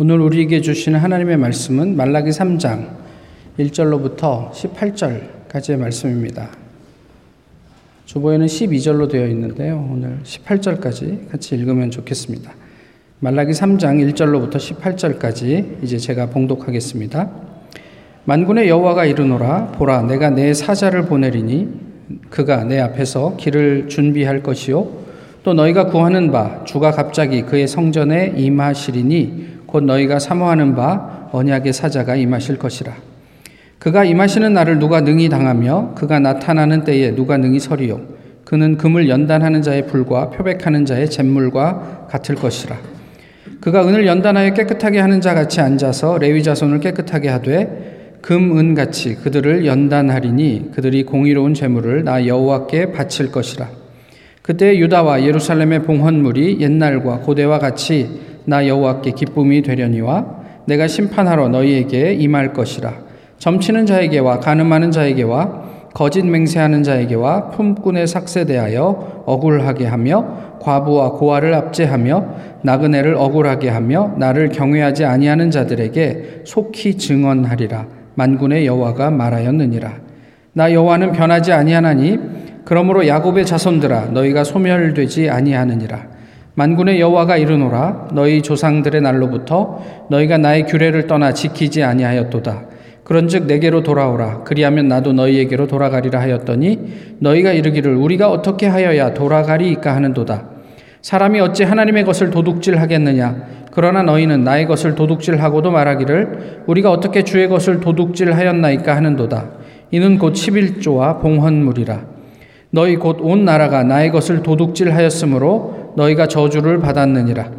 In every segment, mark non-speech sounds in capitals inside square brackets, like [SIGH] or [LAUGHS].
오늘 우리에게 주시는 하나님의 말씀은 말라기 3장 1절로부터 18절까지의 말씀입니다. 주보에는 12절로 되어 있는데요. 오늘 18절까지 같이 읽으면 좋겠습니다. 말라기 3장 1절로부터 18절까지 이제 제가 봉독하겠습니다. 만군의 여호와가 이르노라 보라 내가 내 사자를 보내리니 그가 내 앞에서 길을 준비할 것이요 또 너희가 구하는 바 주가 갑자기 그의 성전에 임하시리니 곧 너희가 사모하는 바 언약의 사자가 임하실 것이라. 그가 임하시는 날을 누가 능히 당하며 그가 나타나는 때에 누가 능히 서리요. 그는 금을 연단하는 자의 불과 표백하는 자의 잿물과 같을 것이라. 그가 은을 연단하여 깨끗하게 하는 자 같이 앉아서 레위 자손을 깨끗하게 하되 금, 은 같이 그들을 연단하리니 그들이 공의로운 재물을 나 여호와께 바칠 것이라. 그때 유다와 예루살렘의 봉헌물이 옛날과 고대와 같이 나 여호와께 기쁨이 되려니와 내가 심판하러 너희에게 임할 것이라. 점치는 자에게와 가늠하는 자에게와 거짓 맹세하는 자에게와 품꾼의 삭세 대하여 억울하게 하며 과부와 고아를 압제하며 나그네를 억울하게 하며 나를 경외하지 아니하는 자들에게 속히 증언하리라. 만군의 여호와가 말하였느니라. 나 여호와는 변하지 아니하나니 그러므로 야곱의 자손들아 너희가 소멸되지 아니하느니라 만군의 여호와가 이르노라 너희 조상들의 날로부터 너희가 나의 규례를 떠나 지키지 아니하였도다. 그런즉 내게로 돌아오라. 그리하면 나도 너희에게로 돌아가리라 하였더니 너희가 이르기를 우리가 어떻게 하여야 돌아가리이까 하는도다. 사람이 어찌 하나님의 것을 도둑질하겠느냐? 그러나 너희는 나의 것을 도둑질하고도 말하기를 우리가 어떻게 주의 것을 도둑질하였나이까 하는도다. 이는 곧 11조와 봉헌물이라. 너희 곧 온 나라가 나의 것을 도둑질하였으므로 너희가 저주를 받았느니라.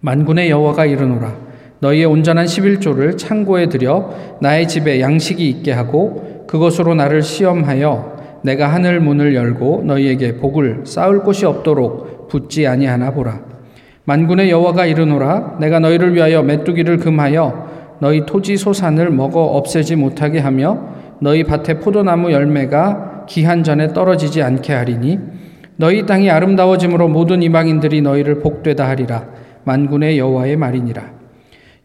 만군의 여호와가 이르노라. 너희의 온전한 11조를 창고에 들여 나의 집에 양식이 있게 하고 그것으로 나를 시험하여 내가 하늘 문을 열고 너희에게 복을 쌓을 곳이 없도록 붙지 아니하나 보라. 만군의 여호와가 이르노라. 내가 너희를 위하여 메뚜기를 금하여 너희 토지 소산을 먹어 없애지 못하게 하며 너희 밭에 포도나무 열매가 기한 전에 떨어지지 않게 하리니 너희 땅이 아름다워짐으로 모든 이방인들이 너희를 복되다 하리라. 만군의 여호와의 말이니라.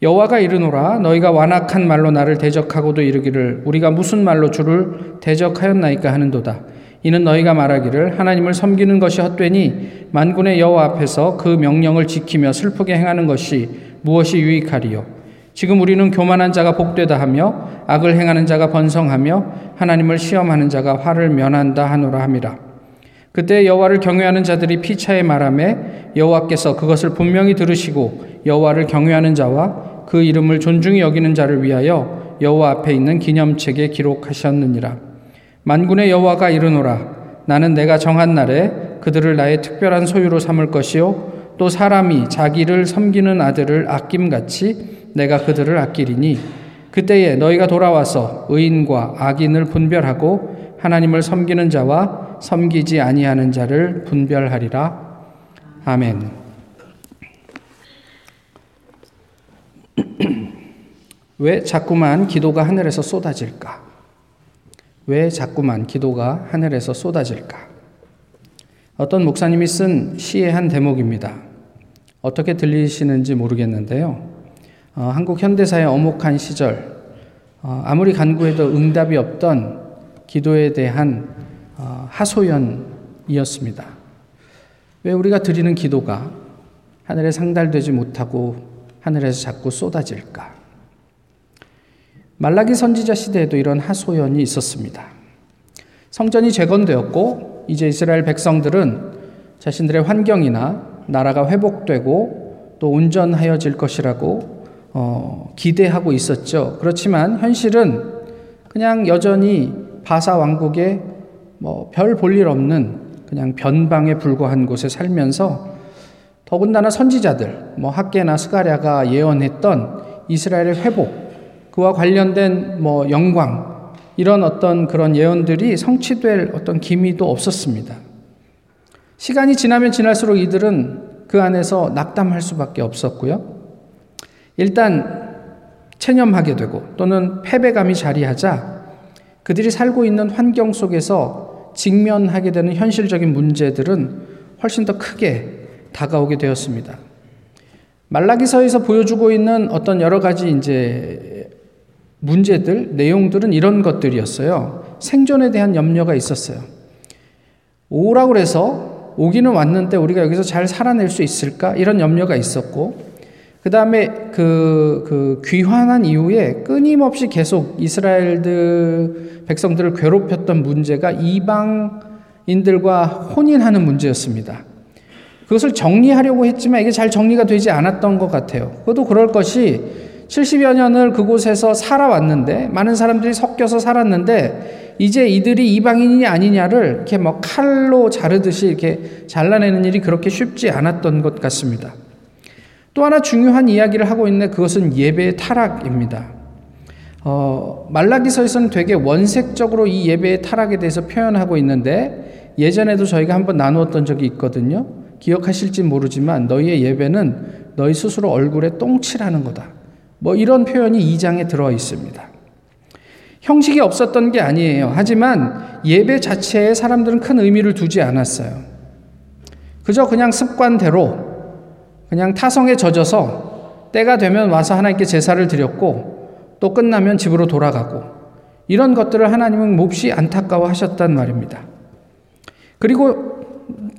여호와가 이르노라 너희가 완악한 말로 나를 대적하고도 이르기를 우리가 무슨 말로 주를 대적하였나이까 하는도다. 이는 너희가 말하기를 하나님을 섬기는 것이 헛되니 만군의 여호와 앞에서 그 명령을 지키며 슬프게 행하는 것이 무엇이 유익하리요. 지금 우리는 교만한 자가 복되다 하며 악을 행하는 자가 번성하며 하나님을 시험하는 자가 화를 면한다 하노라 함이라. 그때 여호와를 경외하는 자들이 피차에 말함에 여호와께서 그것을 분명히 들으시고 여호와를 경외하는 자와 그 이름을 존중히 여기는 자를 위하여 여호와 앞에 있는 기념책에 기록하셨느니라. 만군의 여호와가 이르노라 나는 내가 정한 날에 그들을 나의 특별한 소유로 삼을 것이요 또 사람이 자기를 섬기는 아들을 아낌같이 내가 그들을 아끼리니 그때에 너희가 돌아와서 의인과 악인을 분별하고 하나님을 섬기는 자와 섬기지 아니하는 자를 분별하리라. 아멘. [CLEARS THROAT] 왜 자꾸만 기도가 하늘에서 쏟아질까? 왜 자꾸만 기도가 하늘에서 쏟아질까? 어떤 목사님이 쓴 시의 한 대목입니다. 어떻게 들리시는지 모르겠는데요. 어, 한국 현대사의 어목한 시절, 어, 아무리 간구해도 응답이 없던 기도에 대한 어, 하소연이었습니다. 왜 우리가 드리는 기도가 하늘에 상달되지 못하고 하늘에서 자꾸 쏟아질까? 말라기 선지자 시대에도 이런 하소연이 있었습니다. 성전이 재건되었고 이제 이스라엘 백성들은 자신들의 환경이나 나라가 회복되고 또 온전하여질 것이라고 어, 기대하고 있었죠. 그렇지만 현실은 그냥 여전히 바사 왕국의 뭐 별 볼 일 없는 그냥 변방에 불과한 곳에 살면서 더군다나 선지자들, 뭐 학계나 스가랴가 예언했던 이스라엘의 회복, 그와 관련된 뭐 영광, 이런 어떤 그런 예언들이 성취될 어떤 기미도 없었습니다. 시간이 지나면 지날수록 이들은 그 안에서 낙담할 수밖에 없었고요. 일단 체념하게 되고 또는 패배감이 자리하자 그들이 살고 있는 환경 속에서 직면하게 되는 현실적인 문제들은 훨씬 더 크게 다가오게 되었습니다. 말라기서에서 보여주고 있는 어떤 여러 가지 이제 문제들, 내용들은 이런 것들이었어요. 생존에 대한 염려가 있었어요. 오라고 그래서 오기는 왔는데 우리가 여기서 잘 살아낼 수 있을까? 이런 염려가 있었고, 그 다음에 그, 그 귀환한 이후에 끊임없이 계속 이스라엘들 백성들을 괴롭혔던 문제가 이방인들과 혼인하는 문제였습니다. 그것을 정리하려고 했지만 이게 잘 정리가 되지 않았던 것 같아요. 그것도 그럴 것이 70여 년을 그곳에서 살아왔는데 많은 사람들이 섞여서 살았는데 이제 이들이 이방인이 아니냐를 이렇게 뭐 칼로 자르듯이 이렇게 잘라내는 일이 그렇게 쉽지 않았던 것 같습니다. 또 하나 중요한 이야기를 하고 있는 그것은 예배의 타락입니다. 어, 말라기서에서는 되게 원색적으로 이 예배의 타락에 대해서 표현하고 있는데 예전에도 저희가 한번 나누었던 적이 있거든요. 기억하실지 모르지만 너희의 예배는 너희 스스로 얼굴에 똥칠하는 거다. 뭐 이런 표현이 2장에 들어 있습니다. 형식이 없었던 게 아니에요. 하지만 예배 자체에 사람들은 큰 의미를 두지 않았어요. 그저 그냥 습관대로 그냥 타성에 젖어서 때가 되면 와서 하나님께 제사를 드렸고 또 끝나면 집으로 돌아가고 이런 것들을 하나님은 몹시 안타까워 하셨단 말입니다. 그리고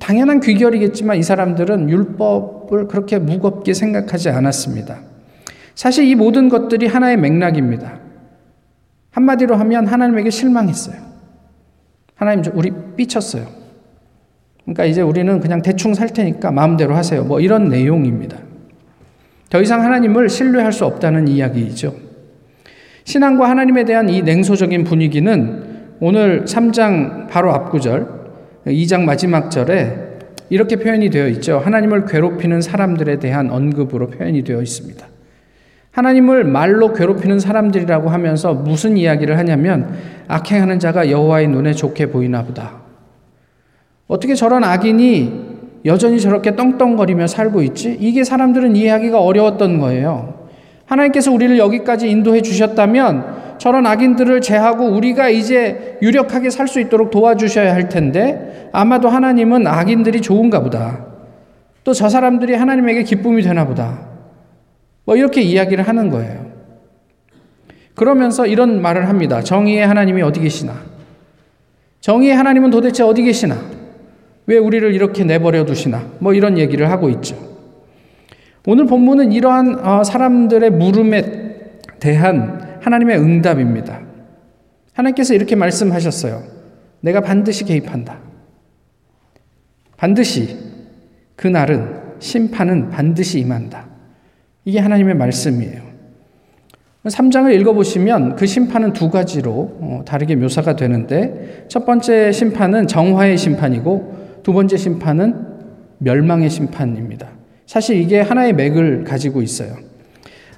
당연한 귀결이겠지만 이 사람들은 율법을 그렇게 무겁게 생각하지 않았습니다. 사실 이 모든 것들이 하나의 맥락입니다. 한마디로 하면 하나님에게 실망했어요. 하나님, 우리 삐쳤어요. 그러니까 이제 우리는 그냥 대충 살 테니까 마음대로 하세요. 뭐 이런 내용입니다. 더 이상 하나님을 신뢰할 수 없다는 이야기이죠. 신앙과 하나님에 대한 이 냉소적인 분위기는 오늘 3장 바로 앞구절, 2장 마지막 절에 이렇게 표현이 되어 있죠. 하나님을 괴롭히는 사람들에 대한 언급으로 표현이 되어 있습니다. 하나님을 말로 괴롭히는 사람들이라고 하면서 무슨 이야기를 하냐면 악행하는 자가 여호와의 눈에 좋게 보이나 보다. 어떻게 저런 악인이 여전히 저렇게 떵떵거리며 살고 있지? 이게 사람들은 이해하기가 어려웠던 거예요. 하나님께서 우리를 여기까지 인도해 주셨다면 저런 악인들을 제하고 우리가 이제 유력하게 살 수 있도록 도와주셔야 할 텐데 아마도 하나님은 악인들이 좋은가 보다. 또 저 사람들이 하나님에게 기쁨이 되나 보다. 뭐 이렇게 이야기를 하는 거예요. 그러면서 이런 말을 합니다. 정의의 하나님이 어디 계시나? 정의의 하나님은 도대체 어디 계시나? 왜 우리를 이렇게 내버려 두시나? 뭐 이런 얘기를 하고 있죠. 오늘 본문은 이러한 어, 사람들의 물음에 대한 하나님의 응답입니다. 하나님께서 이렇게 말씀하셨어요. 내가 반드시 개입한다. 반드시 그 날은 심판은 반드시 임한다. 이게 하나님의 말씀이에요. 3장을 읽어보시면 그 심판은 두 가지로 어, 다르게 묘사가 되는데 첫 번째 심판은 정화의 심판이고 두 번째 심판은 멸망의 심판입니다. 사실 이게 하나의 맥을 가지고 있어요.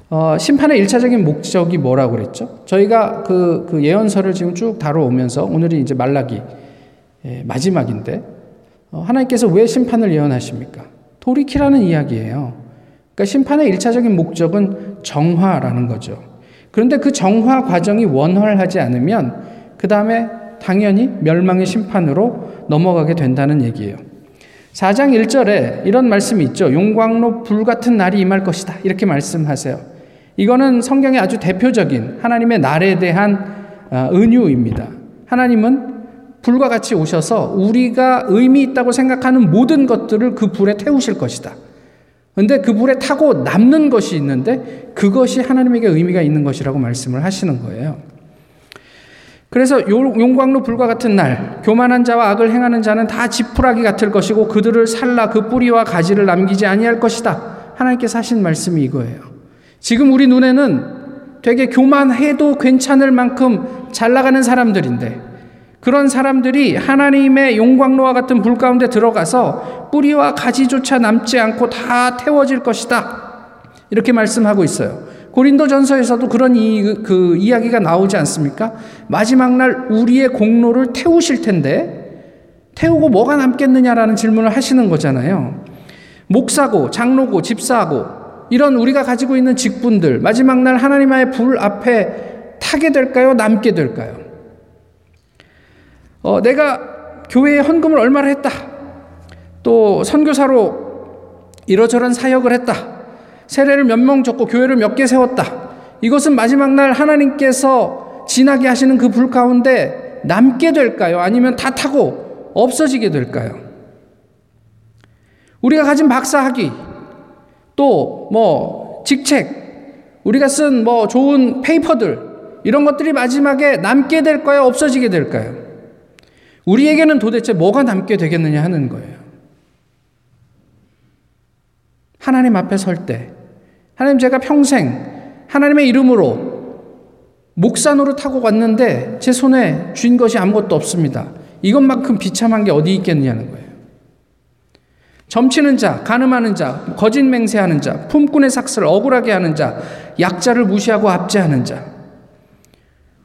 어, 심판의 일차적인 목적이 뭐라고 그랬죠? 저희가 그, 그 예언서를 지금 쭉 다뤄오면서 오늘이 이제 말라기 예, 마지막인데 어, 하나님께서 왜 심판을 예언하십니까? 돌이키라는 이야기예요. 그러니까 심판의 일차적인 목적은 정화라는 거죠. 그런데 그 정화 과정이 원활하지 않으면 그 다음에 당연히 멸망의 심판으로 넘어가게 된다는 얘기예요. 4장 1절에 이런 말씀이 있죠. 용광로 불 같은 날이 임할 것이다. 이렇게 말씀하세요. 이거는 성경의 아주 대표적인 하나님의 날에 대한 어, 은유입니다. 하나님은 불과 같이 오셔서 우리가 의미 있다고 생각하는 모든 것들을 그 불에 태우실 것이다. 근데 그 불에 타고 남는 것이 있는데 그것이 하나님에게 의미가 있는 것이라고 말씀을 하시는 거예요. 그래서 용광로 불과 같은 날 교만한 자와 악을 행하는 자는 다 지푸라기 같을 것이고 그들을 살라 그 뿌리와 가지를 남기지 아니할 것이다. 하나님께서 하신 말씀이 이거예요. 지금 우리 눈에는 되게 교만해도 괜찮을 만큼 잘 나가는 사람들인데 그런 사람들이 하나님의 용광로와 같은 불 가운데 들어가서 뿌리와 가지조차 남지 않고 다 태워질 것이다. 이렇게 말씀하고 있어요. 고린도 전서에서도 그런 이, 그 이야기가 나오지 않습니까? 마지막 날 우리의 공로를 태우실 텐데, 태우고 뭐가 남겠느냐라는 질문을 하시는 거잖아요. 목사고, 장로고, 집사고, 이런 우리가 가지고 있는 직분들, 마지막 날 하나님의 불 앞에 타게 될까요? 남게 될까요? 어, 내가 교회에 헌금을 얼마를 했다. 또 선교사로 이러저런 사역을 했다. 세례를 몇 명 줬고 교회를 몇 개 세웠다. 이것은 마지막 날 하나님께서 지나게 하시는 그 불 가운데 남게 될까요? 아니면 다 타고 없어지게 될까요? 우리가 가진 박사 학위, 또 뭐 직책, 우리가 쓴 뭐 좋은 페이퍼들, 이런 것들이 마지막에 남게 될까요? 없어지게 될까요? 우리에게는 도대체 뭐가 남게 되겠느냐 하는 거예요. 하나님 앞에 설 때, 하나님 제가 평생 하나님의 이름으로 목산으로 타고 갔는데 제 손에 쥔 것이 아무것도 없습니다. 이것만큼 비참한 게 어디 있겠느냐는 거예요. 점치는 자, 가늠하는 자, 거짓 맹세하는 자, 품꾼의 삭스를 억울하게 하는 자, 약자를 무시하고 압제하는 자.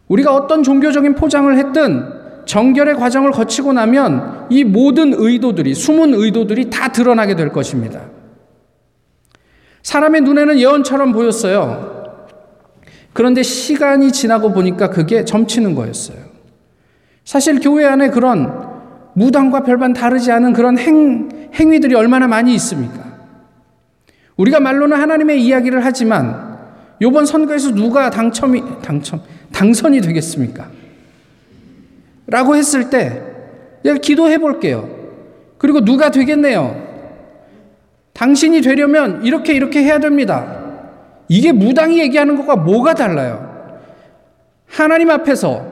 우리가 어떤 종교적인 포장을 했든 정결의 과정을 거치고 나면 이 모든 의도들이, 숨은 의도들이 다 드러나게 될 것입니다. 사람의 눈에는 예언처럼 보였어요. 그런데 시간이 지나고 보니까 그게 점치는 거였어요. 사실 교회 안에 그런 무당과 별반 다르지 않은 그런 행, 행위들이 얼마나 많이 있습니까? 우리가 말로는 하나님의 이야기를 하지만 요번 선거에서 누가 당첨이 당첨 당선이 되겠습니까? 라고 했을 때 기도해 볼게요. 그리고 누가 되겠네요. 당신이 되려면 이렇게 이렇게 해야 됩니다. 이게 무당이 얘기하는 것과 뭐가 달라요? 하나님 앞에서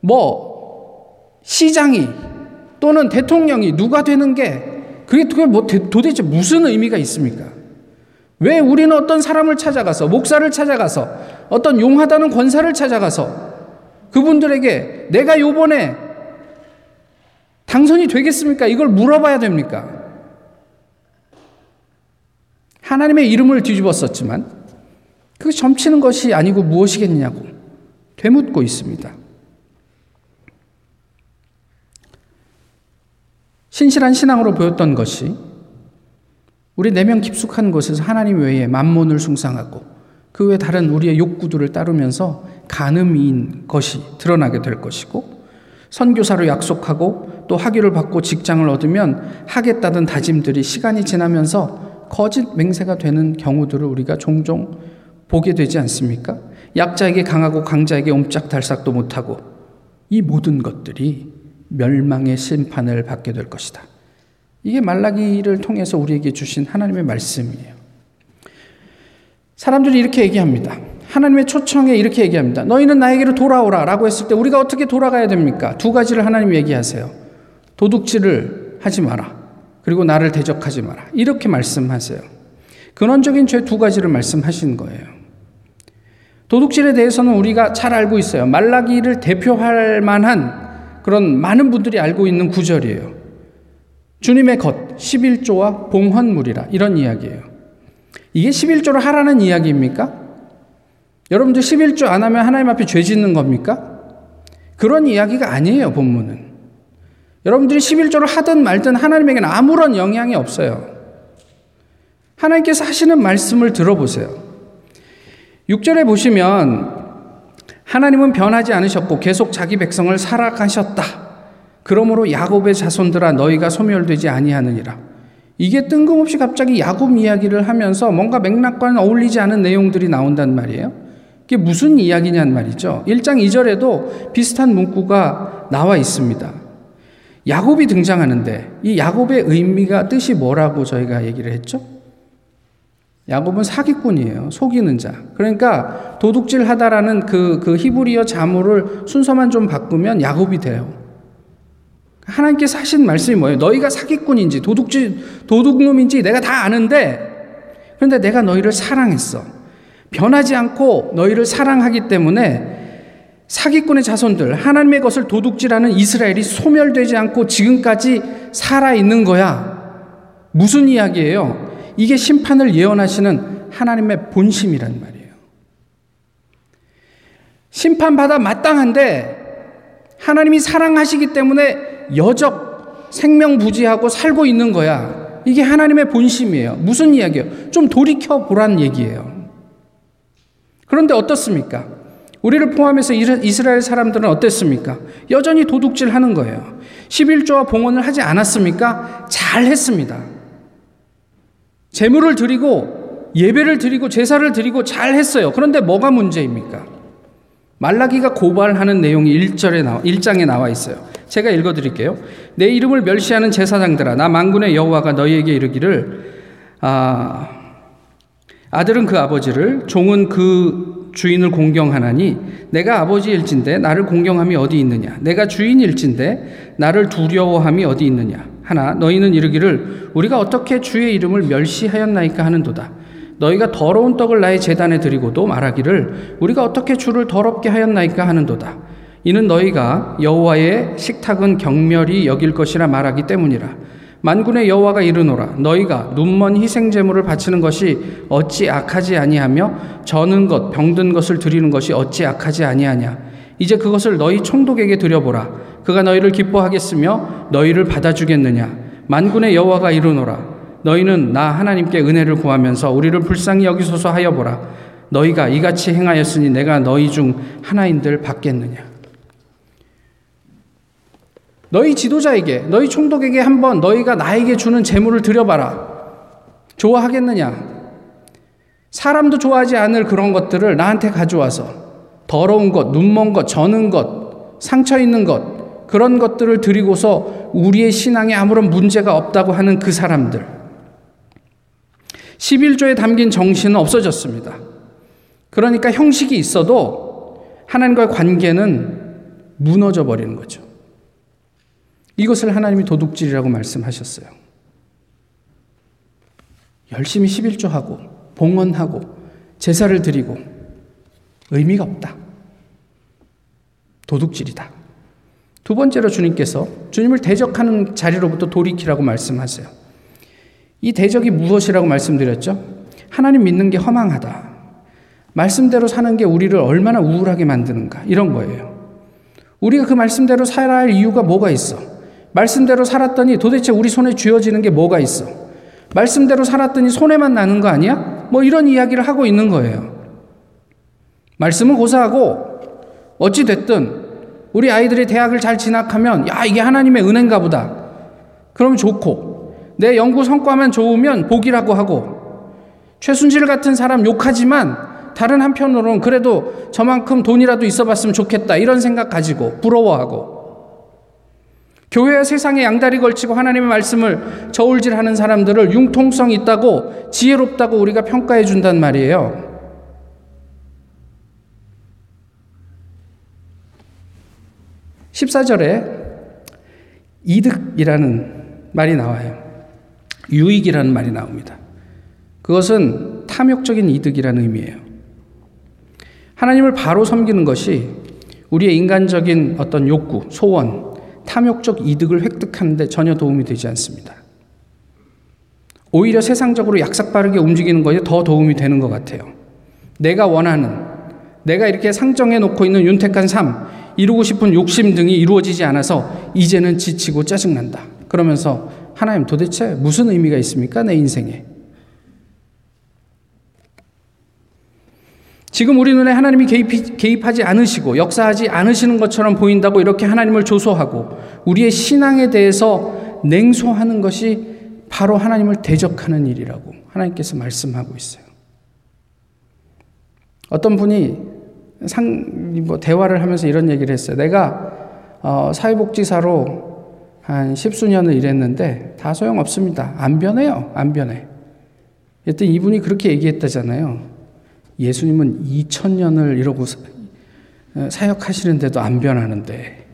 뭐 시장이 또는 대통령이 누가 되는 게 그게 뭐 도대체 무슨 의미가 있습니까? 왜 우리는 어떤 사람을 찾아가서 목사를 찾아가서 어떤 용하다는 권사를 찾아가서 그분들에게 내가 요번에 당선이 되겠습니까? 이걸 물어봐야 됩니까? 하나님의 이름을 뒤집었었지만 그 점치는 것이 아니고 무엇이겠냐고 되묻고 있습니다. 신실한 신앙으로 보였던 것이 우리 내면 깊숙한 곳에서 하나님 외에 만몬을 숭상하고 그 외 다른 우리의 욕구들을 따르면서 간음인 것이 드러나게 될 것이고 선교사로 약속하고 또 학위를 받고 직장을 얻으면 하겠다던 다짐들이 시간이 지나면서 거짓 맹세가 되는 경우들을 우리가 종종 보게 되지 않습니까? 약자에게 강하고 강자에게 옴짝달싹도 못하고 이 모든 것들이 멸망의 심판을 받게 될 것이다. 이게 말라기를 통해서 우리에게 주신 하나님의 말씀이에요. 사람들이 이렇게 얘기합니다. 하나님의 초청에 이렇게 얘기합니다. 너희는 나에게로 돌아오라 라고 했을 때 우리가 어떻게 돌아가야 됩니까? 두 가지를 하나님 얘기하세요. 도둑질을 하지 마라. 그리고 나를 대적하지 마라. 이렇게 말씀하세요. 근원적인 죄 두 가지를 말씀하신 거예요. 도둑질에 대해서는 우리가 잘 알고 있어요. 말라기를 대표할 만한 그런 많은 분들이 알고 있는 구절이에요. 주님의 것, 11조와 봉헌물이라 이런 이야기예요. 이게 11조를 하라는 이야기입니까? 여러분들 11조 안 하면 하나님 앞에 죄 짓는 겁니까? 그런 이야기가 아니에요, 본문은. 여러분들이 11조를 하든 말든 하나님에게는 아무런 영향이 없어요. 하나님께서 하시는 말씀을 들어보세요. 6절에 보시면 하나님은 변하지 않으셨고 계속 자기 백성을 살아가셨다. 그러므로 야곱의 자손들아 너희가 소멸되지 아니하느니라. 이게 뜬금없이 갑자기 야곱 이야기를 하면서 뭔가 맥락과는 어울리지 않은 내용들이 나온단 말이에요. 이게 무슨 이야기냔 말이죠. 1장 2절에도 비슷한 문구가 나와 있습니다. 야곱이 등장하는데 이 야곱의 의미가 뜻이 뭐라고 저희가 얘기를 했죠? 야곱은 사기꾼이에요. 속이는 자. 그러니까 도둑질 하다라는 그, 그 히브리어 자모를 순서만 좀 바꾸면 야곱이 돼요. 하나님께서 하신 말씀이 뭐예요? 너희가 사기꾼인지 도둑질, 도둑놈인지 내가 다 아는데, 그런데 내가 너희를 사랑했어. 변하지 않고 너희를 사랑하기 때문에 사기꾼의 자손들, 하나님의 것을 도둑질하는 이스라엘이 소멸되지 않고 지금까지 살아있는 거야. 무슨 이야기예요? 이게 심판을 예언하시는 하나님의 본심이란 말이에요. 심판받아 마땅한데 하나님이 사랑하시기 때문에 여적 생명부지하고 살고 있는 거야. 이게 하나님의 본심이에요. 무슨 이야기예요? 좀 돌이켜 보란 얘기예요. 그런데 어떻습니까? 우리를 포함해서 이스라엘 사람들은 어땠습니까? 여전히 도둑질 하는 거예요. 11조와 봉헌을 하지 않았습니까? 잘 했습니다. 재물을 드리고 예배를 드리고 제사를 드리고 잘 했어요. 그런데 뭐가 문제입니까? 말라기가 고발하는 내용이 1절에 나와 1장에 나와 있어요. 제가 읽어 드릴게요. 내 이름을 멸시하는 제사장들아 나 만군의 여호와가 너희에게 이르기를 아 아들은 그 아버지를 종은 그 주인을 공경하나니 내가 아버지일진데 나를 공경함이 어디 있느냐 내가 주인일진데 나를 두려워함이 어디 있느냐 하나 너희는 이르기를 우리가 어떻게 주의 이름을 멸시하였나이까 하는도다 너희가 더러운 떡을 나의 재단에 드리고도 말하기를 우리가 어떻게 주를 더럽게 하였나이까 하는도다. 이는 너희가 여호와의 식탁은 경멸이 여길 것이라 말하기 때문이라. 만군의 여호와가 이르노라 너희가 눈먼 희생 제물을 바치는 것이 어찌 악하지 아니하며 저는 것 병든 것을 드리는 것이 어찌 악하지 아니하냐 이제 그것을 너희 총독에게 드려보라 그가 너희를 기뻐하겠으며 너희를 받아주겠느냐 만군의 여호와가 이르노라 너희는 나 하나님께 은혜를 구하면서 우리를 불쌍히 여기소서 하여 보라. 너희가 이같이 행하였으니 내가 너희 중 하나인들 받겠느냐. 너희 지도자에게, 너희 총독에게 한번 너희가 나에게 주는 재물을 드려봐라. 좋아하겠느냐? 사람도 좋아하지 않을 그런 것들을 나한테 가져와서 더러운 것, 눈먼 것, 저는 것, 상처 있는 것, 그런 것들을 드리고서 우리의 신앙에 아무런 문제가 없다고 하는 그 사람들. 11조에 담긴 정신은 없어졌습니다. 그러니까 형식이 있어도 하나님과의 관계는 무너져 버리는 거죠. 이것을 하나님이 도둑질이라고 말씀하셨어요. 열심히 11조 하고 봉헌하고 제사를 드리고 의미가 없다. 도둑질이다. 두 번째로 주님께서 주님을 대적하는 자리로부터 돌이키라고 말씀하세요. 이 대적이 무엇이라고 말씀드렸죠? 하나님 믿는 게 허망하다. 말씀대로 사는 게 우리를 얼마나 우울하게 만드는가. 이런 거예요. 우리가 그 말씀대로 살아야 할 이유가 뭐가 있어? 말씀대로 살았더니 도대체 우리 손에 쥐어지는 게 뭐가 있어? 말씀대로 살았더니 손해만 나는 거 아니야? 뭐 이런 이야기를 하고 있는 거예요. 말씀은 고사하고 어찌됐든 우리 아이들이 대학을 잘 진학하면 야, 이게 하나님의 은혜인가 보다. 그러면 좋고 내 연구 성과만 좋으면 복이라고 하고 최순실 같은 사람 욕하지만 다른 한편으로는 그래도 저만큼 돈이라도 있어 봤으면 좋겠다 이런 생각 가지고 부러워하고 교회와 세상에 양다리 걸치고 하나님의 말씀을 저울질하는 사람들을 융통성 있다고 지혜롭다고 우리가 평가해 준단 말이에요. (14절에) 이득이라는 말이 나와요. 유익이라는 말이 나옵니다. 그것은 탐욕적인 이득이라는 의미예요. 하나님을 바로 섬기는 것이 우리의 인간적인 어떤 욕구, 소원, 탐욕적 이득을 획득하는데 전혀 도움이 되지 않습니다. 오히려 세상적으로 약삭빠르게 움직이는 것에 더 도움이 되는 것 같아요. 내가 원하는, 내가 이렇게 상정해 놓고 있는 윤택한 삶, 이루고 싶은 욕심 등이 이루어지지 않아서 이제는 지치고 짜증난다. 그러면서 하나님 도대체 무슨 의미가 있습니까? 내 인생에. 지금 우리 눈에 하나님이 개입, 개입 하지 않으시고 역사하지 않으시는 것처럼 보인다고 이렇게 하나님을 조소하고 우리의 신앙에 대해서 냉소하는 것이 바로 하나님을 대적하는 일이라고 하나님께서 말씀하고 있어요. 어떤 분이 상, 뭐 대화를 하면서 이런 얘기를 했어요. 내가 어, 사회복지사로 한 십수년을 일했는데 다 소용없습니다. 안 변해요. 안 변해. 여튼 이분이 그렇게 얘기했다잖아요. 예수님은 2000년을 이러고 어, 사역하시는데도 안 변하는데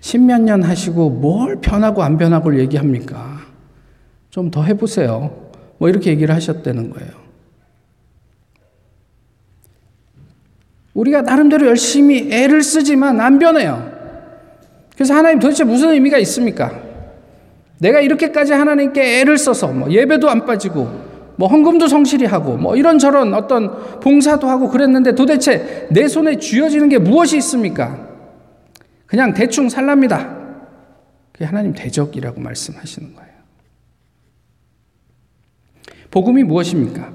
십몇 년 하시고 뭘 변하고 안 변하고를 얘기합니까? 좀 더 해보세요. 뭐 이렇게 얘기를 하셨다는 거예요. 우리가 나름대로 열심히 애를 쓰지만 안 변해요. 그래서 하나님 도대체 무슨 의미가 있습니까? 내가 이렇게까지 하나님께 애를 써서 뭐 예배도 안 빠지고 뭐 헌금도 성실히 하고 뭐 이런저런 어떤 봉사도 하고 그랬는데 도대체 내 손에 쥐어지는 게 무엇이 있습니까? 그냥 대충 살랍니다. 그게 하나님 대적이라고 말씀하시는 거예요. 복음이 무엇입니까?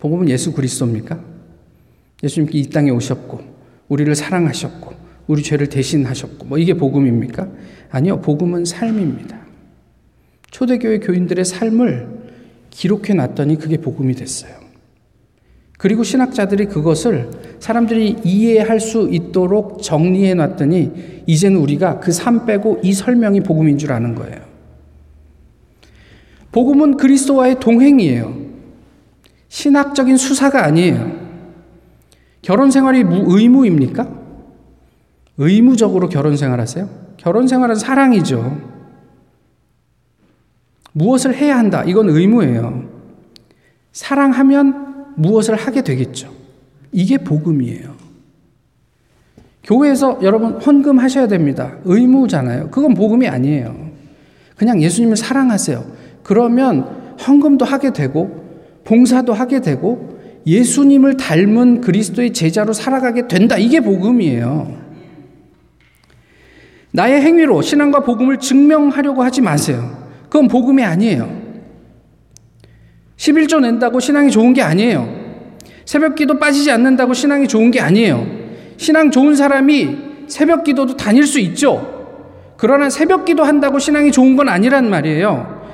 복음은 예수 그리스도입니까? 예수님께 이 땅에 오셨고 우리를 사랑하셨고 우리 죄를 대신하셨고 뭐 이게 복음입니까? 아니요. 복음은 삶입니다. 초대교회 교인들의 삶을 기록해 놨더니 그게 복음이 됐어요. 그리고 신학자들이 그것을 사람들이 이해할 수 있도록 정리해 놨더니 이제는 우리가 그삶 빼고 이 설명이 복음인 줄 아는 거예요. 복음은 그리스도와의 동행이에요. 신학적인 수사가 아니에요. 결혼 생활이 의무입니까? 의무적으로 결혼 생활하세요? 결혼 생활은 사랑이죠. 무엇을 해야 한다. 이건 의무예요. 사랑하면 무엇을 하게 되겠죠. 이게 복음이에요. 교회에서 여러분 헌금 하셔야 됩니다. 의무잖아요. 그건 복음이 아니에요. 그냥 예수님을 사랑하세요. 그러면 헌금도 하게 되고 봉사도 하게 되고 예수님을 닮은 그리스도의 제자로 살아가게 된다. 이게 복음이에요. 나의 행위로 신앙과 복음을 증명하려고 하지 마세요. 그건 복음이 아니에요. 11조 낸다고 신앙이 좋은 게 아니에요. 새벽 기도 빠지지 않는다고 신앙이 좋은 게 아니에요. 신앙 좋은 사람이 새벽 기도도 다닐 수 있죠. 그러나 새벽 기도 한다고 신앙이 좋은 건 아니란 말이에요.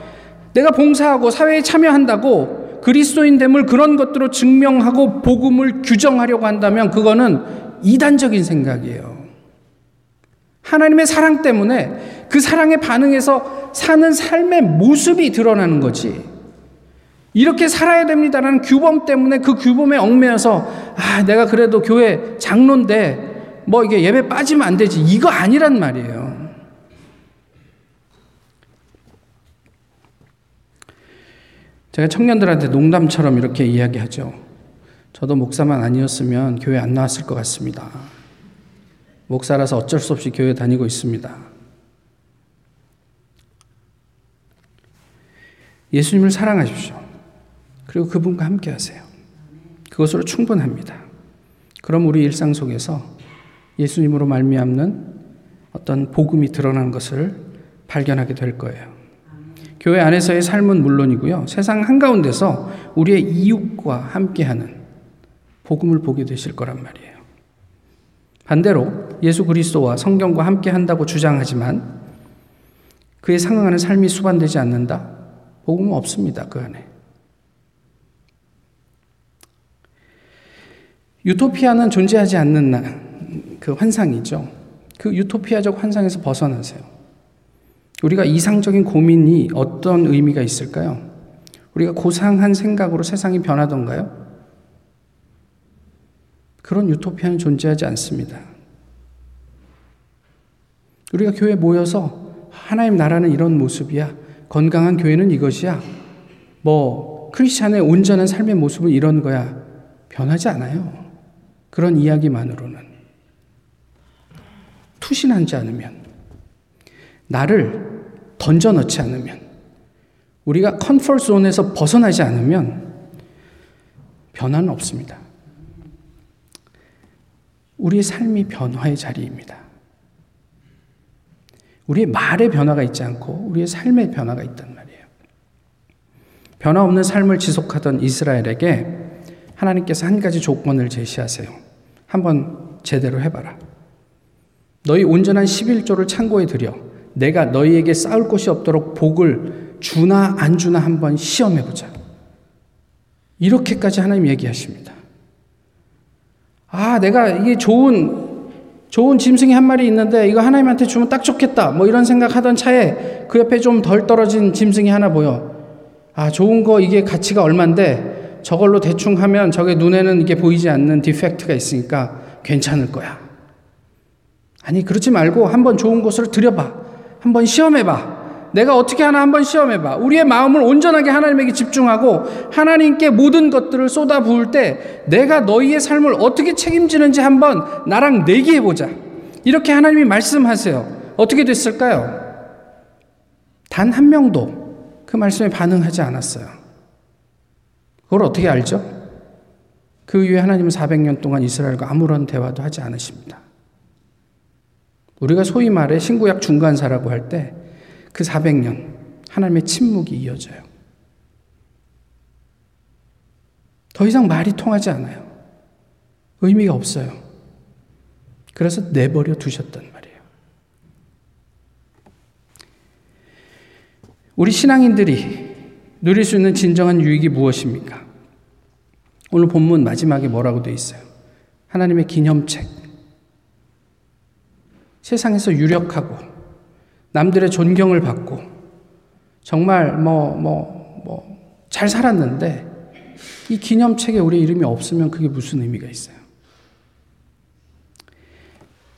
내가 봉사하고 사회에 참여한다고 그리스도인됨을 그런 것들로 증명하고 복음을 규정하려고 한다면 그거는 이단적인 생각이에요. 하나님의 사랑 때문에 그 사랑에 반응해서 사는 삶의 모습이 드러나는 거지. 이렇게 살아야 됩니다라는 규범 때문에 그 규범에 얽매여서 아, 내가 그래도 교회 장로인데 뭐 이게 예배 빠지면 안 되지. 이거 아니란 말이에요. 제가 청년들한테 농담처럼 이렇게 이야기하죠. 저도 목사만 아니었으면 교회 안 나왔을 것 같습니다. 목사라서 어쩔 수 없이 교회 다니고 있습니다. 예수님을 사랑하십시오. 그리고 그분과 함께 하세요. 그것으로 충분합니다. 그럼 우리 일상 속에서 예수님으로 말미암는 어떤 복음이 드러난 것을 발견하게 될 거예요. 교회 안에서의 삶은 물론이고요. 세상 한가운데서 우리의 이웃과 함께하는 복음을 보게 되실 거란 말이에요. 반대로 예수 그리스도와 성경과 함께 한다고 주장하지만 그에 상응하는 삶이 수반되지 않는다? 복음은 없습니다. 그 안에. 유토피아는 존재하지 않는 그 환상이죠. 그 유토피아적 환상에서 벗어나세요. 우리가 이상적인 고민이 어떤 의미가 있을까요? 우리가 고상한 생각으로 세상이 변하던가요? 그런 유토피아는 존재하지 않습니다. 우리가 교회 모여서 하나님 나라는 이런 모습이야. 건강한 교회는 이것이야. 뭐 크리스찬의 온전한 삶의 모습은 이런 거야. 변하지 않아요. 그런 이야기만으로는 투신하지 않으면 나를 던져 넣지 않으면 우리가 컨퍼트 존에서 벗어나지 않으면 변화는 없습니다. 우리의 삶이 변화의 자리입니다. 우리의 말의 변화가 있지 않고 우리의 삶의 변화가 있단 말이에요. 변화 없는 삶을 지속하던 이스라엘에게 하나님께서 한 가지 조건을 제시하세요. 한번 제대로 해봐라. 너희 온전한 11조를 창고에 들여 내가 너희에게 쌓을 곳이 없도록 복을 주나 안 주나 한번 시험해 보자. 이렇게까지 하나님 얘기하십니다. 아, 내가 이게 좋은 좋은 짐승이 한 마리 있는데 이거 하나님한테 주면 딱 좋겠다. 뭐 이런 생각하던 차에 그 옆에 좀 덜 떨어진 짐승이 하나 보여. 아, 좋은 거 이게 가치가 얼만데 저걸로 대충 하면 저게 눈에는 이게 보이지 않는 디펙트가 있으니까 괜찮을 거야. 아니, 그렇지 말고 한번 좋은 곳으로 들여봐. 한번 시험해봐. 내가 어떻게 하나 한번 시험해봐. 우리의 마음을 온전하게 하나님에게 집중하고 하나님께 모든 것들을 쏟아 부을 때 내가 너희의 삶을 어떻게 책임지는지 한번 나랑 내기해보자. 이렇게 하나님이 말씀하세요. 어떻게 됐을까요? 단 한 명도 그 말씀에 반응하지 않았어요. 그걸 어떻게 알죠? 그 이후에 하나님은 400년 동안 이스라엘과 아무런 대화도 하지 않으십니다. 우리가 소위 말해 신구약 중간사라고 할 때 그 400년 하나님의 침묵이 이어져요. 더 이상 말이 통하지 않아요. 의미가 없어요. 그래서 내버려 두셨단 말이에요. 우리 신앙인들이 누릴 수 있는 진정한 유익이 무엇입니까? 오늘 본문 마지막에 뭐라고 되어 있어요? 하나님의 기념책. 세상에서 유력하고 남들의 존경을 받고 정말 뭐 뭐 뭐 잘 살았는데 이 기념책에 우리 이름이 없으면 그게 무슨 의미가 있어요?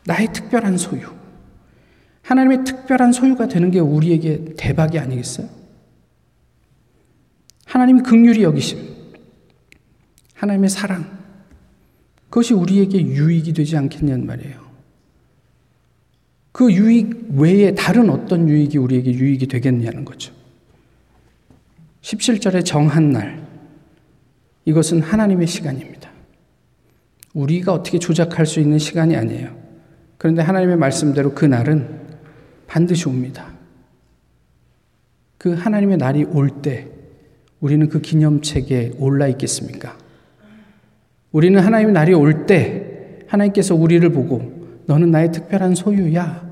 나의 특별한 소유. 하나님의 특별한 소유가 되는 게 우리에게 대박이 아니겠어요? 하나님이 극률이 여기심. 하나님의 사랑. 그것이 우리에게 유익이 되지 않겠냐는 말이에요. 그 유익 외에 다른 어떤 유익이 우리에게 유익이 되겠냐는 거죠. 17절에 정한 날. 이것은 하나님의 시간입니다. 우리가 어떻게 조작할 수 있는 시간이 아니에요. 그런데 하나님의 말씀대로 그 날은 반드시 옵니다. 그 하나님의 날이 올 때 우리는 그 기념책에 올라 있겠습니까? 우리는 하나님의 날이 올 때 하나님께서 우리를 보고 너는 나의 특별한 소유야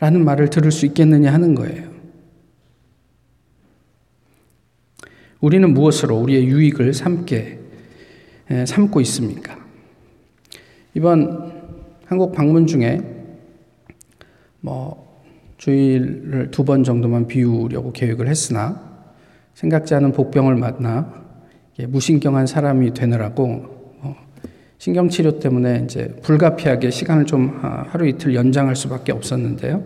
라는 말을 들을 수 있겠느냐 하는 거예요. 우리는 무엇으로 우리의 유익을 삼게 삼고 있습니까? 이번 한국 방문 중에 뭐 주일을 두 번 정도만 비우려고 계획을 했으나 생각지 않은 복병을 만나 무신경한 사람이 되느라고 어, 신경치료 때문에 이제 불가피하게 시간을 좀 하루 이틀 연장할 수밖에 없었는데요.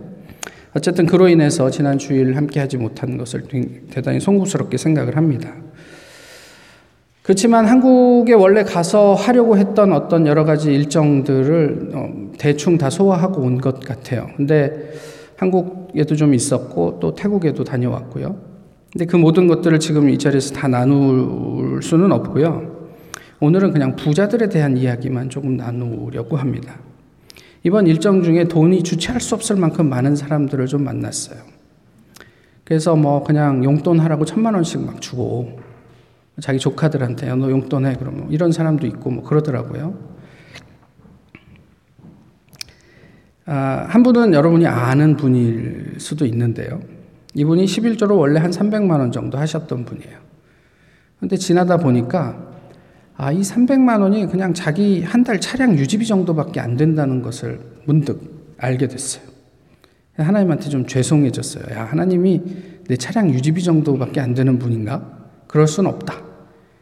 어쨌든 그로 인해서 지난 주일 함께 하지 못한 것을 대단히 송구스럽게 생각을 합니다. 그렇지만 한국에 원래 가서 하려고 했던 어떤 여러 가지 일정들을 어, 대충 다 소화하고 온 것 같아요. 근데 한국에도 좀 있었고 또 태국에도 다녀왔고요. 근데 그 모든 것들을 지금 이 자리에서 다 나눌 수는 없고요. 오늘은 그냥 부자들에 대한 이야기만 조금 나누려고 합니다. 이번 일정 중에 돈이 주체할 수 없을 만큼 많은 사람들을 좀 만났어요. 그래서 뭐 그냥 용돈 하라고 천만 원씩 막 주고 자기 조카들한테 너 용돈 해 그러면 이런 사람도 있고 뭐 그러더라고요. 아, 한 분은 여러분이 아는 분일 수도 있는데요. 이분이 11조로 원래 한 300만 원 정도 하셨던 분이에요. 근데 지나다 보니까 아, 이 300만 원이 그냥 자기 한 달 차량 유지비 정도밖에 안 된다는 것을 문득 알게 됐어요. 하나님한테 좀 죄송해졌어요. 야, 하나님이 내 차량 유지비 정도밖에 안 되는 분인가? 그럴 순 없다.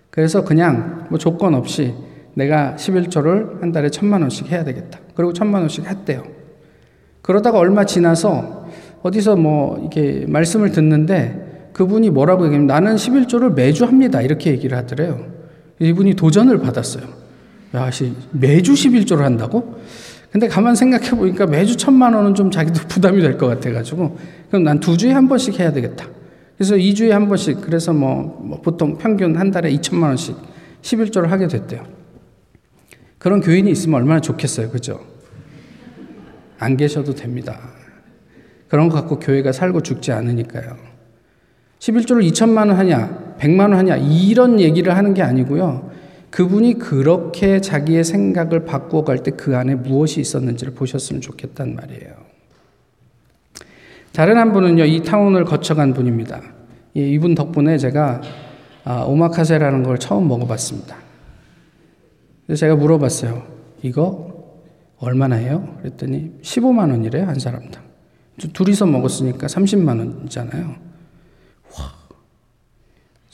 그래서 그냥 뭐 조건 없이 내가 11조를 한 달에 천만 원씩 해야 되겠다. 그리고 천만 원씩 했대요. 그러다가 얼마 지나서 어디서 뭐 이렇게 말씀을 듣는데 그분이 뭐라고 얘기하면 나는 11조를 매주 합니다. 이렇게 얘기를 하더래요. 이분이 도전을 받았어요. 야, 매주 11조를 한다고? 근데 가만 생각해 보니까 매주 천만 원은 좀 자기도 [LAUGHS] 부담이 될 것 같아가지고 그럼 난 두 주에 한 번씩 해야 되겠다. 그래서 2주에 한 번씩 그래서 뭐, 뭐 보통 평균 한 달에 2천만 원씩 11조를 하게 됐대요. 그런 교인이 있으면 얼마나 좋겠어요. 그죠? 안 계셔도 됩니다. 그런 거 갖고 교회가 살고 죽지 않으니까요. 11조를 2천만 원 하냐, 100만 원 하냐, 이런 얘기를 하는 게 아니고요. 그분이 그렇게 자기의 생각을 바꾸어 갈 때 그 안에 무엇이 있었는지를 보셨으면 좋겠단 말이에요. 다른 한 분은요, 이 타운을 거쳐간 분입니다. 이분 덕분에 제가 아, 오마카세라는 걸 처음 먹어봤습니다. 그래서 제가 물어봤어요. 이거 얼마나 해요? 그랬더니 15만 원이래요, 한 사람당. 둘이서 먹었으니까 30만 원이잖아요.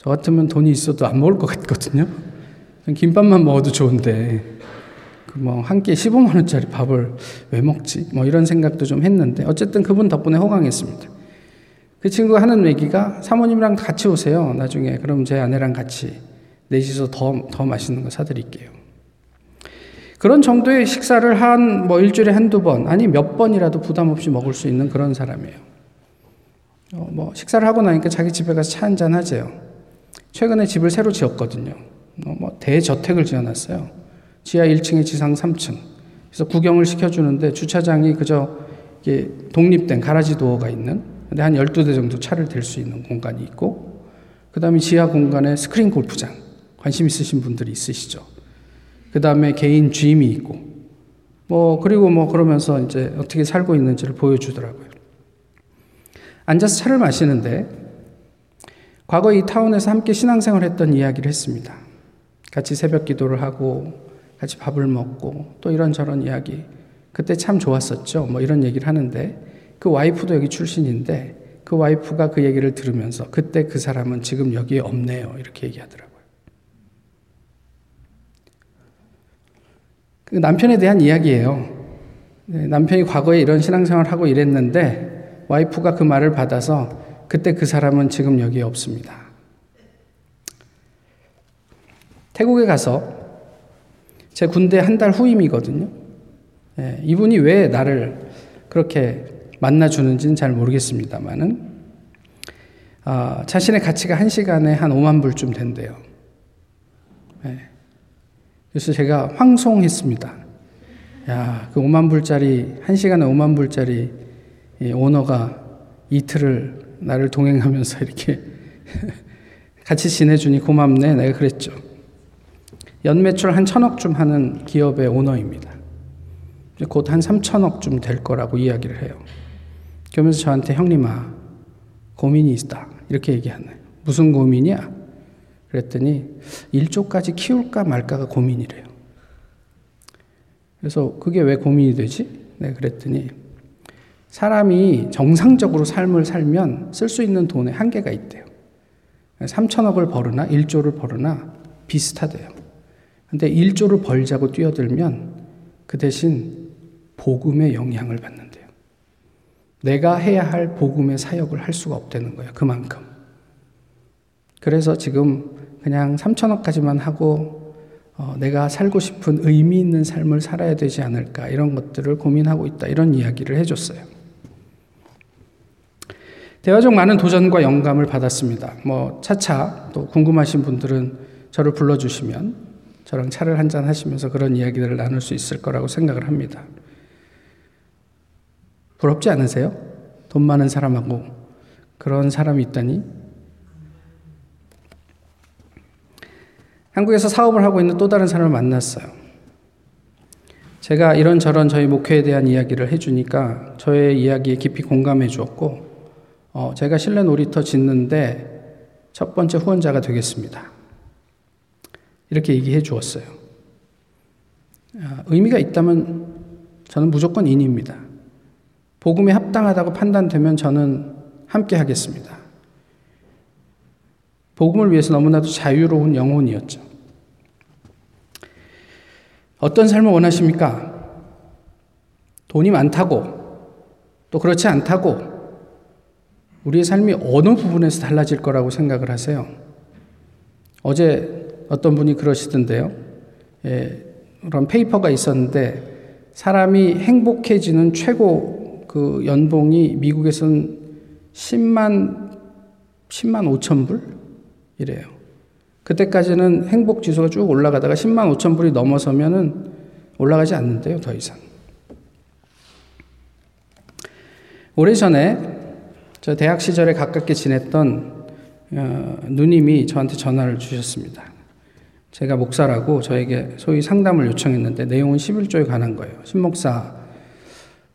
와, 저 같으면 돈이 있어도 안 먹을 것 같거든요. 김밥만 먹어도 좋은데, 그뭐한 끼에 15만 원짜리 밥을 왜 먹지? 뭐 이런 생각도 좀 했는데, 어쨌든 그분 덕분에 호강했습니다. 그 친구가 하는 얘기가 사모님이랑 같이 오세요. 나중에. 그럼 제 아내랑 같이 넷이서 더, 더 맛있는 거 사드릴게요. 그런 정도의 식사를 한 뭐 일주일에 한두 번, 아니 몇 번이라도 부담 없이 먹을 수 있는 그런 사람이에요. 어, 뭐 식사를 하고 나니까 자기 집에 가서 차 한잔 하재요. 최근에 집을 새로 지었거든요. 어, 뭐 대저택을 지어놨어요. 지하 1층에 지상 3층. 그래서 구경을 시켜주는데 주차장이 그저 독립된 가라지 도어가 있는 근데 한 12대 정도 차를 댈 수 있는 공간이 있고 그 다음에 지하 공간에 스크린 골프장 관심 있으신 분들이 있으시죠. 그 다음에 개인 짐이 있고, 뭐, 그리고 뭐 그러면서 이제 어떻게 살고 있는지를 보여주더라고요. 앉아서 차를 마시는데, 과거 이 타운에서 함께 신앙생활 했던 이야기를 했습니다. 같이 새벽 기도를 하고, 같이 밥을 먹고, 또 이런저런 이야기. 그때 참 좋았었죠. 뭐 이런 얘기를 하는데, 그 와이프도 여기 출신인데, 그 와이프가 그 얘기를 들으면서, 그때 그 사람은 지금 여기에 없네요. 이렇게 얘기하더라고요. 그 남편에 대한 이야기예요. 네, 남편이 과거에 이런 신앙생활을 하고 이랬는데 와이프가 그 말을 받아서 그때 그 사람은 지금 여기에 없습니다. 태국에 가서 제 군대 한 달 후임이거든요. 예, 이분이 왜 나를 그렇게 만나주는지는 잘 모르겠습니다만은 아, 자신의 가치가 한 시간에 한 5만 불쯤 된대요. 예. 그래서 제가 황송했습니다. 야, 그 5만 불짜리, 한 시간에 5만 불짜리 오너가 이틀을 나를 동행하면서 이렇게 [LAUGHS] 같이 지내주니 고맙네. 내가 그랬죠. 연매출 한 천억쯤 하는 기업의 오너입니다. 곧 한 3천억쯤 될 거라고 이야기를 해요. 그러면서 저한테 형님아, 고민이 있다. 이렇게 얘기하네. 무슨 고민이야? 그랬더니 일조까지 키울까 말까가 고민이래요. 그래서 그게 왜 고민이 되지? 네, 그랬더니 사람이 정상적으로 삶을 살면 쓸 수 있는 돈에 한계가 있대요. 3천억을 벌으나 1조를 벌으나 비슷하대요. 근데 1조를 벌자고 뛰어들면 그 대신 복음의 영향을 받는데요. 내가 해야 할 복음의 사역을 할 수가 없다는 거예요. 그만큼. 그래서 지금 그냥 3천억까지만 하고 어, 내가 살고 싶은 의미 있는 삶을 살아야 되지 않을까 이런 것들을 고민하고 있다 이런 이야기를 해줬어요. 대화 중 많은 도전과 영감을 받았습니다. 뭐 차차 또 궁금하신 분들은 저를 불러주시면 저랑 차를 한잔 하시면서 그런 이야기들을 나눌 수 있을 거라고 생각을 합니다. 부럽지 않으세요? 돈 많은 사람하고 그런 사람이 있다니 한국에서 사업을 하고 있는 또 다른 사람을 만났어요. 제가 이런저런 저희 목회에 대한 이야기를 해주니까 저의 이야기에 깊이 공감해 주었고, 어, 제가 실내 놀이터 짓는데 첫 번째 후원자가 되겠습니다. 이렇게 얘기해 주었어요. 아, 의미가 있다면 저는 무조건 인입니다. 복음에 합당하다고 판단되면 저는 함께 하겠습니다. 복음을 위해서 너무나도 자유로운 영혼이었죠. 어떤 삶을 원하십니까? 돈이 많다고, 또 그렇지 않다고, 우리의 삶이 어느 부분에서 달라질 거라고 생각을 하세요? 어제 어떤 분이 그러시던데요. 예, 그런 paper가 있었는데, 사람이 행복해지는 최고 그 연봉이 미국에서는 10만, 10만 5천 불? 이래요. 그때까지는 행복 지수가 쭉 올라가다가 10만 5천 불이 넘어서면은 올라가지 않는데요, 더 이상. 오래전에 저 대학 시절에 가깝게 지냈던 어, 누님이 저한테 전화를 주셨습니다. 제가 목사라고 저에게 소위 상담을 요청했는데 내용은 11조에 관한 거예요. 신목사,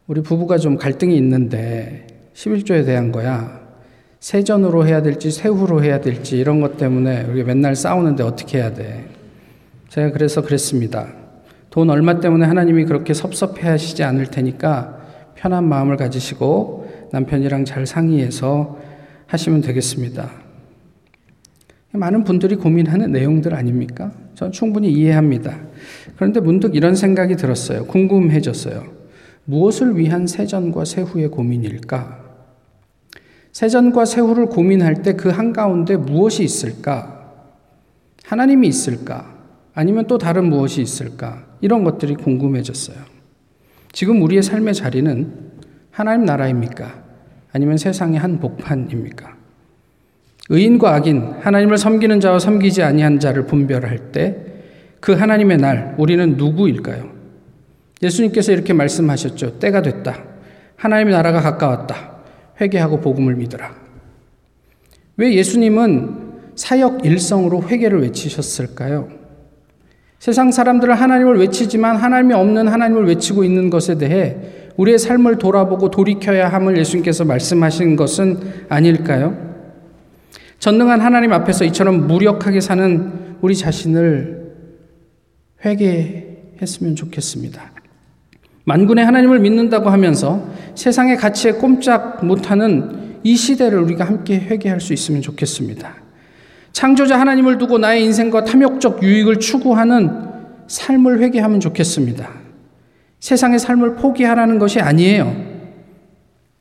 우리 부부가 좀 갈등이 있는데 11조에 대한 거야. 세전으로 해야 될지 세후로 해야 될지 이런 것 때문에 우리가 맨날 싸우는데 어떻게 해야 돼? 제가 그래서 그랬습니다. 돈 얼마 때문에 하나님이 그렇게 섭섭해 하시지 않을 테니까 편한 마음을 가지시고 남편이랑 잘 상의해서 하시면 되겠습니다. 많은 분들이 고민하는 내용들 아닙니까? 전 충분히 이해합니다. 그런데 문득 이런 생각이 들었어요. 궁금해졌어요. 무엇을 위한 세전과 세후의 고민일까? 세전과 세후를 고민할 때 그 한가운데 무엇이 있을까? 하나님이 있을까? 아니면 또 다른 무엇이 있을까? 이런 것들이 궁금해졌어요. 지금 우리의 삶의 자리는 하나님 나라입니까? 아니면 세상의 한 복판입니까? 의인과 악인, 하나님을 섬기는 자와 섬기지 아니한 자를 분별할 때 그 하나님의 날 우리는 누구일까요? 예수님께서 이렇게 말씀하셨죠. 때가 됐다. 하나님의 나라가 가까웠다. 회개하고 복음을 믿으라. 왜 예수님은 사역 일성으로 회개를 외치셨을까요? 세상 사람들은 하나님을 외치지만 하나님이 없는 하나님을 외치고 있는 것에 대해 우리의 삶을 돌아보고 돌이켜야 함을 예수님께서 말씀하신 것은 아닐까요? 전능한 하나님 앞에서 이처럼 무력하게 사는 우리 자신을 회개했으면 좋겠습니다. 만군의 하나님을 믿는다고 하면서 세상의 가치에 꼼짝 못하는 이 시대를 우리가 함께 회개할 수 있으면 좋겠습니다. 창조자 하나님을 두고 나의 인생과 탐욕적 유익을 추구하는 삶을 회개하면 좋겠습니다. 세상의 삶을 포기하라는 것이 아니에요.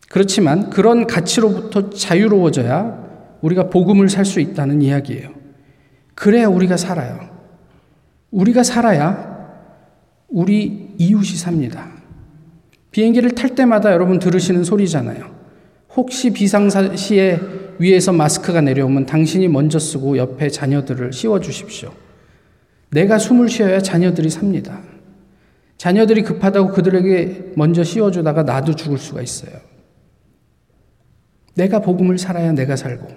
그렇지만 그런 가치로부터 자유로워져야 우리가 복음을 살 수 있다는 이야기예요. 그래야 우리가 살아요. 우리가 살아야 우리 이웃이 삽니다. 비행기를 탈 때마다 여러분 들으시는 소리잖아요. 혹시 비상시에 위에서 마스크가 내려오면 당신이 먼저 쓰고 옆에 자녀들을 씌워 주십시오. 내가 숨을 쉬어야 자녀들이 삽니다. 자녀들이 급하다고 그들에게 먼저 씌워주다가 나도 죽을 수가 있어요. 내가 복음을 살아야 내가 살고,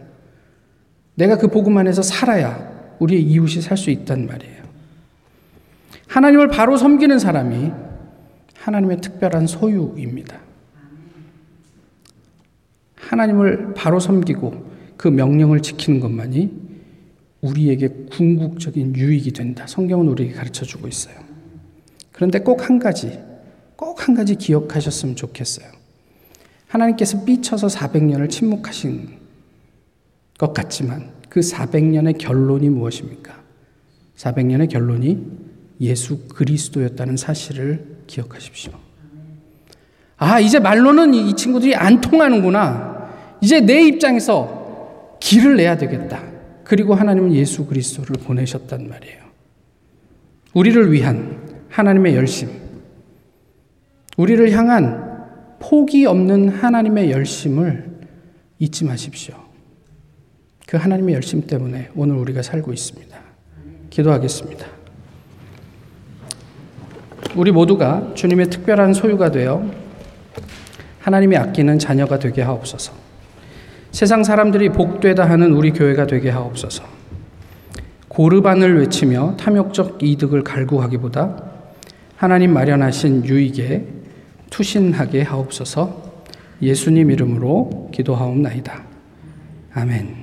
내가 그 복음 안에서 살아야 우리의 이웃이 살 수 있단 말이에요. 하나님을 바로 섬기는 사람이 하나님의 특별한 소유입니다. 하나님을 바로 섬기고 그 명령을 지키는 것만이 우리에게 궁극적인 유익이 된다. 성경은 우리에게 가르쳐 주고 있어요. 그런데 꼭 한 가지, 꼭 한 가지 기억하셨으면 좋겠어요. 하나님께서 삐쳐서 400년을 침묵하신 것 같지만 그 400년의 결론이 무엇입니까? 400년의 결론이 예수 그리스도였다는 사실을 기억하십시오. 아, 이제 말로는 이 친구들이 안 통하는구나. 이제 내 입장에서 길을 내야 되겠다. 그리고 하나님은 예수 그리스도를 보내셨단 말이에요. 우리를 위한 하나님의 열심. 우리를 향한 포기 없는 하나님의 열심을 잊지 마십시오. 그 하나님의 열심 때문에 오늘 우리가 살고 있습니다. 기도하겠습니다. 우리 모두가 주님의 특별한 소유가 되어 하나님이 아끼는 자녀가 되게 하옵소서. 세상 사람들이 복되다 하는 우리 교회가 되게 하옵소서. 고르반을 외치며 탐욕적 이득을 갈구하기보다 하나님 마련하신 유익에 투신하게 하옵소서. 예수님 이름으로 기도하옵나이다. 아멘.